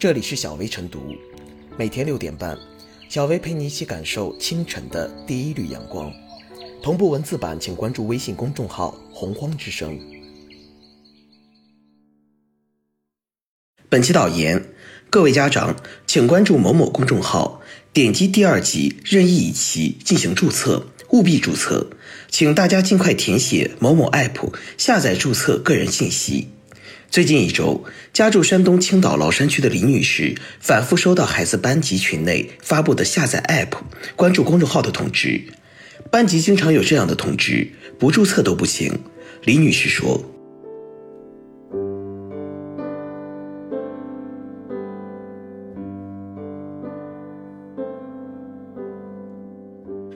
这里是小薇晨读，每天六点半，小薇陪你一起感受清晨的第一缕阳光。同步文字版，请关注微信公众号“洪荒之声”。本期导言：各位家长，请关注某某公众号，点击第二集任意一期进行注册，务必注册。请大家尽快填写某某 app 下载注册个人信息。最近一周，家住山东青岛崂山区的李女士反复收到孩子班级群内发布的下载 app、关注公众号的通知，班级经常有这样的通知，不注册都不行。李女士说：“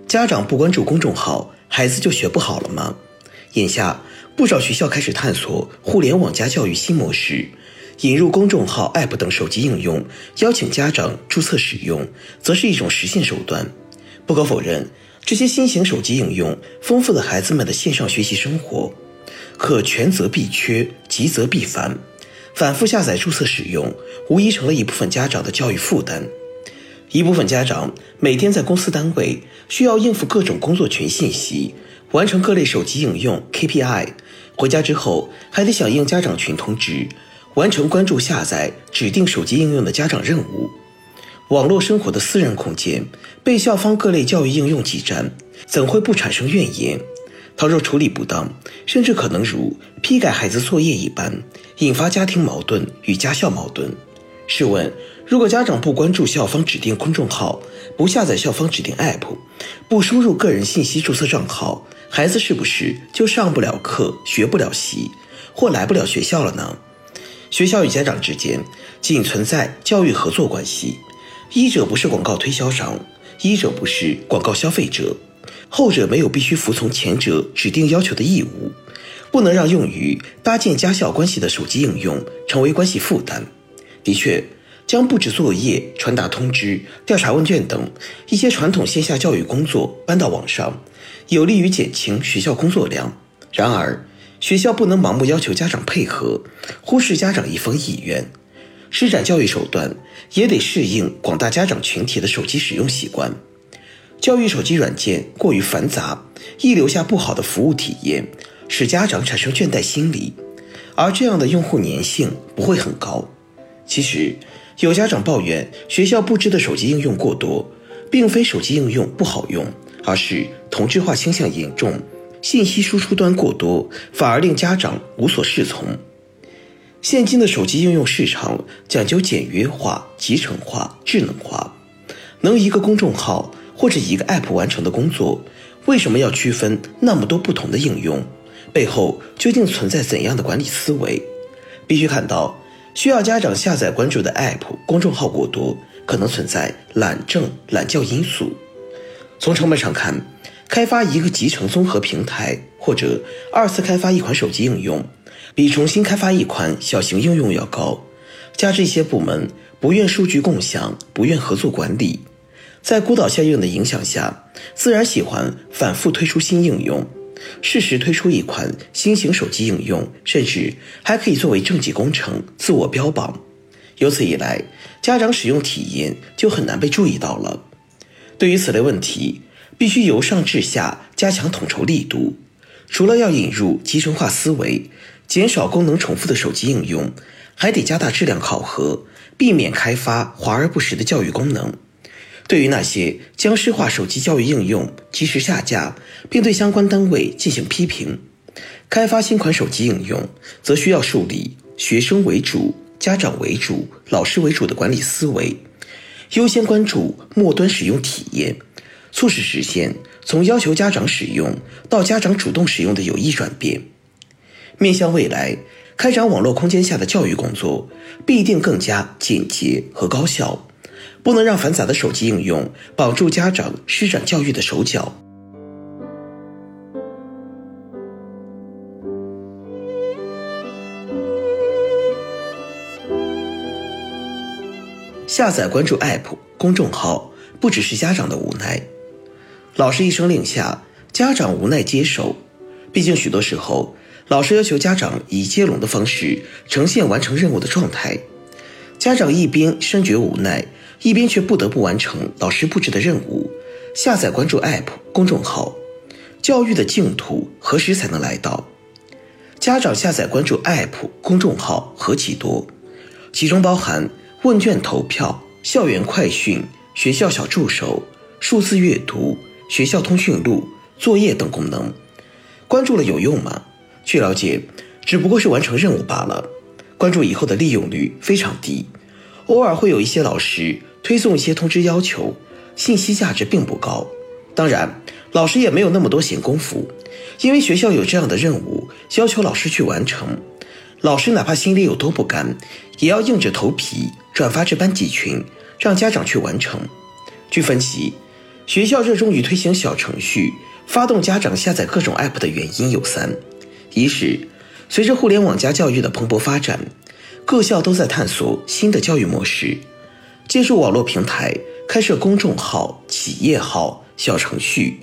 家长不关注公众号，孩子就学不好了吗？”眼下，不少学校开始探索互联网加教育新模式，引入公众号、App 等手机应用，邀请家长注册使用，则是一种实现手段。不可否认，这些新型手机应用丰富了孩子们的线上学习生活，可权则必缺，急则必繁。反复下载、注册使用，无疑成了一部分家长的教育负担。一部分家长每天在公司单位需要应付各种工作群信息。完成各类手机应用 KPI，回家之后还得响应家长群通知，完成关注下载指定手机应用的家长任务。网络生活的私人空间被校方各类教育应用挤占，怎会不产生怨言？倘若处理不当，甚至可能如批改孩子作业一般，引发家庭矛盾与家校矛盾。试问，如果家长不关注校方指定公众号，不下载校方指定 App，不输入个人信息注册账号？孩子是不是就上不了课、学不了习，或来不了学校了呢？学校与家长之间仅存在教育合作关系，一者不是广告推销商，一者不是广告消费者，后者没有必须服从前者指定要求的义务，不能让用于搭建家校关系的手机应用成为关系负担。的确，将布置作业、传达通知、调查问卷等一些传统线下教育工作搬到网上。有利于减轻学校工作量。然而，学校不能盲目要求家长配合，忽视家长一方意愿。施展教育手段，也得适应广大家长群体的手机使用习惯。教育手机软件过于繁杂，易留下不好的服务体验，使家长产生倦怠心理，而这样的用户粘性不会很高。其实，有家长抱怨学校布置的手机应用过多，并非手机应用不好用。而是同质化倾向严重，信息输出端过多，反而令家长无所适从。现今的手机应用市场讲究简约化、集成化、智能化，能一个公众号或者一个 App 完成的工作，为什么要区分那么多不同的应用？背后究竟存在怎样的管理思维？必须看到，需要家长下载关注的 App、公众号过多，可能存在懒政懒教因素。从成本上看，开发一个集成综合平台或者二次开发一款手机应用，比重新开发一款小型应用要高。加之一些部门不愿数据共享、不愿合作管理，在孤岛效应的影响下，自然喜欢反复推出新应用，适时推出一款新型手机应用，甚至还可以作为政绩工程自我标榜。由此一来，家长使用体验就很难被注意到了。对于此类问题，必须由上至下加强统筹力度。除了要引入集成化思维，减少功能重复的手机应用，还得加大质量考核，避免开发华而不实的教育功能。对于那些僵尸化手机教育应用，及时下架，并对相关单位进行批评。开发新款手机应用，则需要树立学生为主、家长为主、老师为主的管理思维。优先关注末端使用体验，促使实现从要求家长使用到家长主动使用的有益转变。面向未来，开展网络空间下的教育工作，必定更加简洁和高效，不能让繁杂的手机应用绑住家长施展教育的手脚。下载关注 App 公众号，不只是家长的无奈。老师一声令下，家长无奈接受。毕竟许多时候，老师要求家长以接龙的方式呈现完成任务的状态。家长一边深觉无奈，一边却不得不完成老师布置的任务，下载关注 App 公众号。教育的净土何时才能来到？家长下载关注 App 公众号何其多，其中包含问卷投票、校园快讯、学校小助手、数字阅读、学校通讯录、作业等功能。关注了有用吗？据了解，只不过是完成任务罢了。关注以后的利用率非常低，偶尔会有一些老师推送一些通知要求，信息价值并不高。当然，老师也没有那么多闲工夫，因为学校有这样的任务要求老师去完成，老师哪怕心里有多不甘，也要硬着头皮转发至班级群，让家长去完成。据分析，学校热衷于推行小程序，发动家长下载各种 app 的原因有三：一是。随着互联网加教育的蓬勃发展，各校都在探索新的教育模式，借助网络平台开设公众号、企业号、小程序，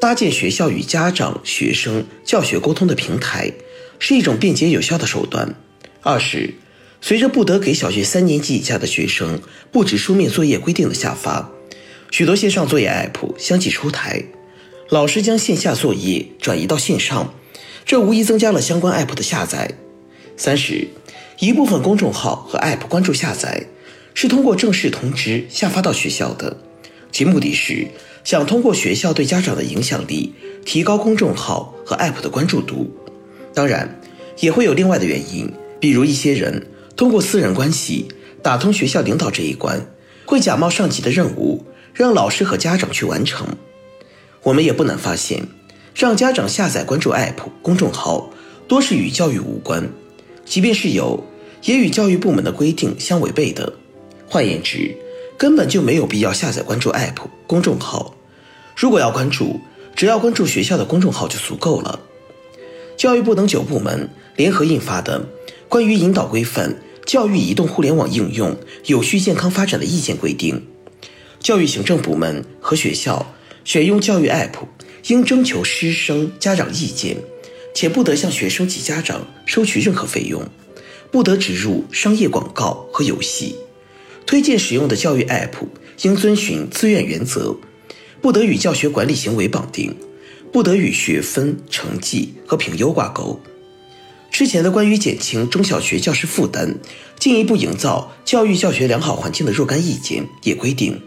搭建学校与家长、学生教学沟通的平台，是一种便捷有效的手段。二是，随着不得给小学三年级以下的学生布置书面作业规定的下发，许多线上作业 App 相继出台，老师将线下作业转移到线上。这无疑增加了相关 App 的下载。三十，一部分公众号和 App 关注下载是通过正式通知下发到学校的，其目的是想通过学校对家长的影响力，提高公众号和 App 的关注度。当然，也会有另外的原因，比如一些人通过私人关系打通学校领导这一关，会假冒上级的任务，让老师和家长去完成。我们也不难发现。让家长下载关注 App 公众号，多是与教育无关，即便是有，也与教育部门的规定相违背的。换言之，根本就没有必要下载关注 App 公众号。如果要关注，只要关注学校的公众号就足够了。教育部等九部门联合印发的《关于引导规范教育移动互联网应用有序健康发展的意见》规定，教育行政部门和学校选用教育 App。应征求师生家长意见，且不得向学生及家长收取任何费用，不得植入商业广告和游戏。推荐使用的教育 App 应遵循自愿原则，不得与教学管理行为绑定，不得与学分、成绩和评优挂钩。之前的关于减轻中小学教师负担、进一步营造教育教学良好环境的若干意见也规定，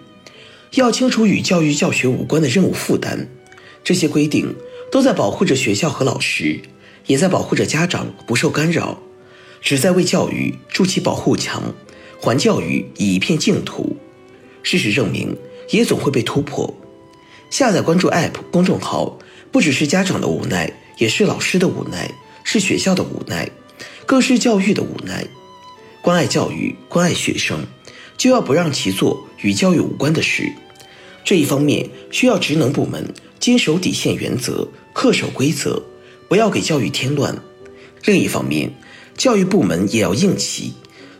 要清除与教育教学无关的任务负担。这些规定都在保护着学校和老师，也在保护着家长不受干扰，旨在为教育筑起保护墙，还教育以一片净土。事实证明，也总会被突破。下载关注 App 公众号，不只是家长的无奈，也是老师的无奈，是学校的无奈，更是教育的无奈。关爱教育，关爱学生，就要不让其做与教育无关的事。这一方面需要职能部门。坚守底线原则，恪守规则，不要给教育添乱。另一方面，教育部门也要硬气，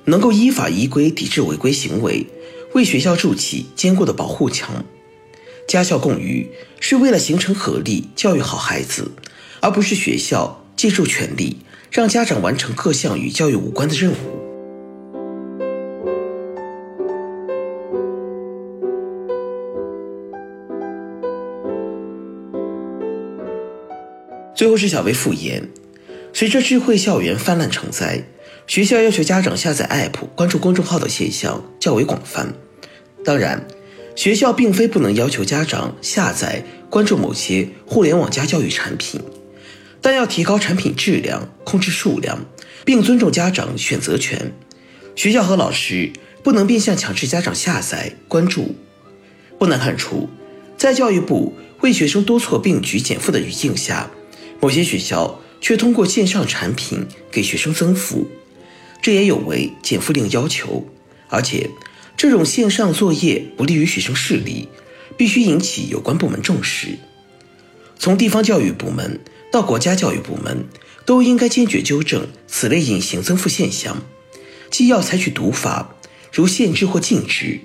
能够依法依规抵制违规行为，为学校筑起坚固的保护墙。家校共育是为了形成合力，教育好孩子，而不是学校借助权力让家长完成各项与教育无关的任务。最后是小薇复言，随着智慧校园泛滥成灾，学校要求家长下载 App 关注公众号的现象较为广泛。当然，学校并非不能要求家长下载关注某些互联网加教育产品，但要提高产品质量，控制数量，并尊重家长选择权。学校和老师不能变相强制家长下载关注。不难看出，在教育部为学生多措并举减负的语境下。某些学校却通过线上产品给学生增负，这也有违减负令要求。而且，这种线上作业不利于学生视力，必须引起有关部门重视。从地方教育部门到国家教育部门，都应该坚决纠正此类隐形增负现象，既要采取读法，如限制或禁止，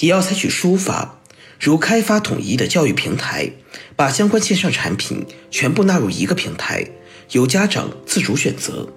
也要采取书法。如开发统一的教育平台，把相关线上产品全部纳入一个平台，由家长自主选择。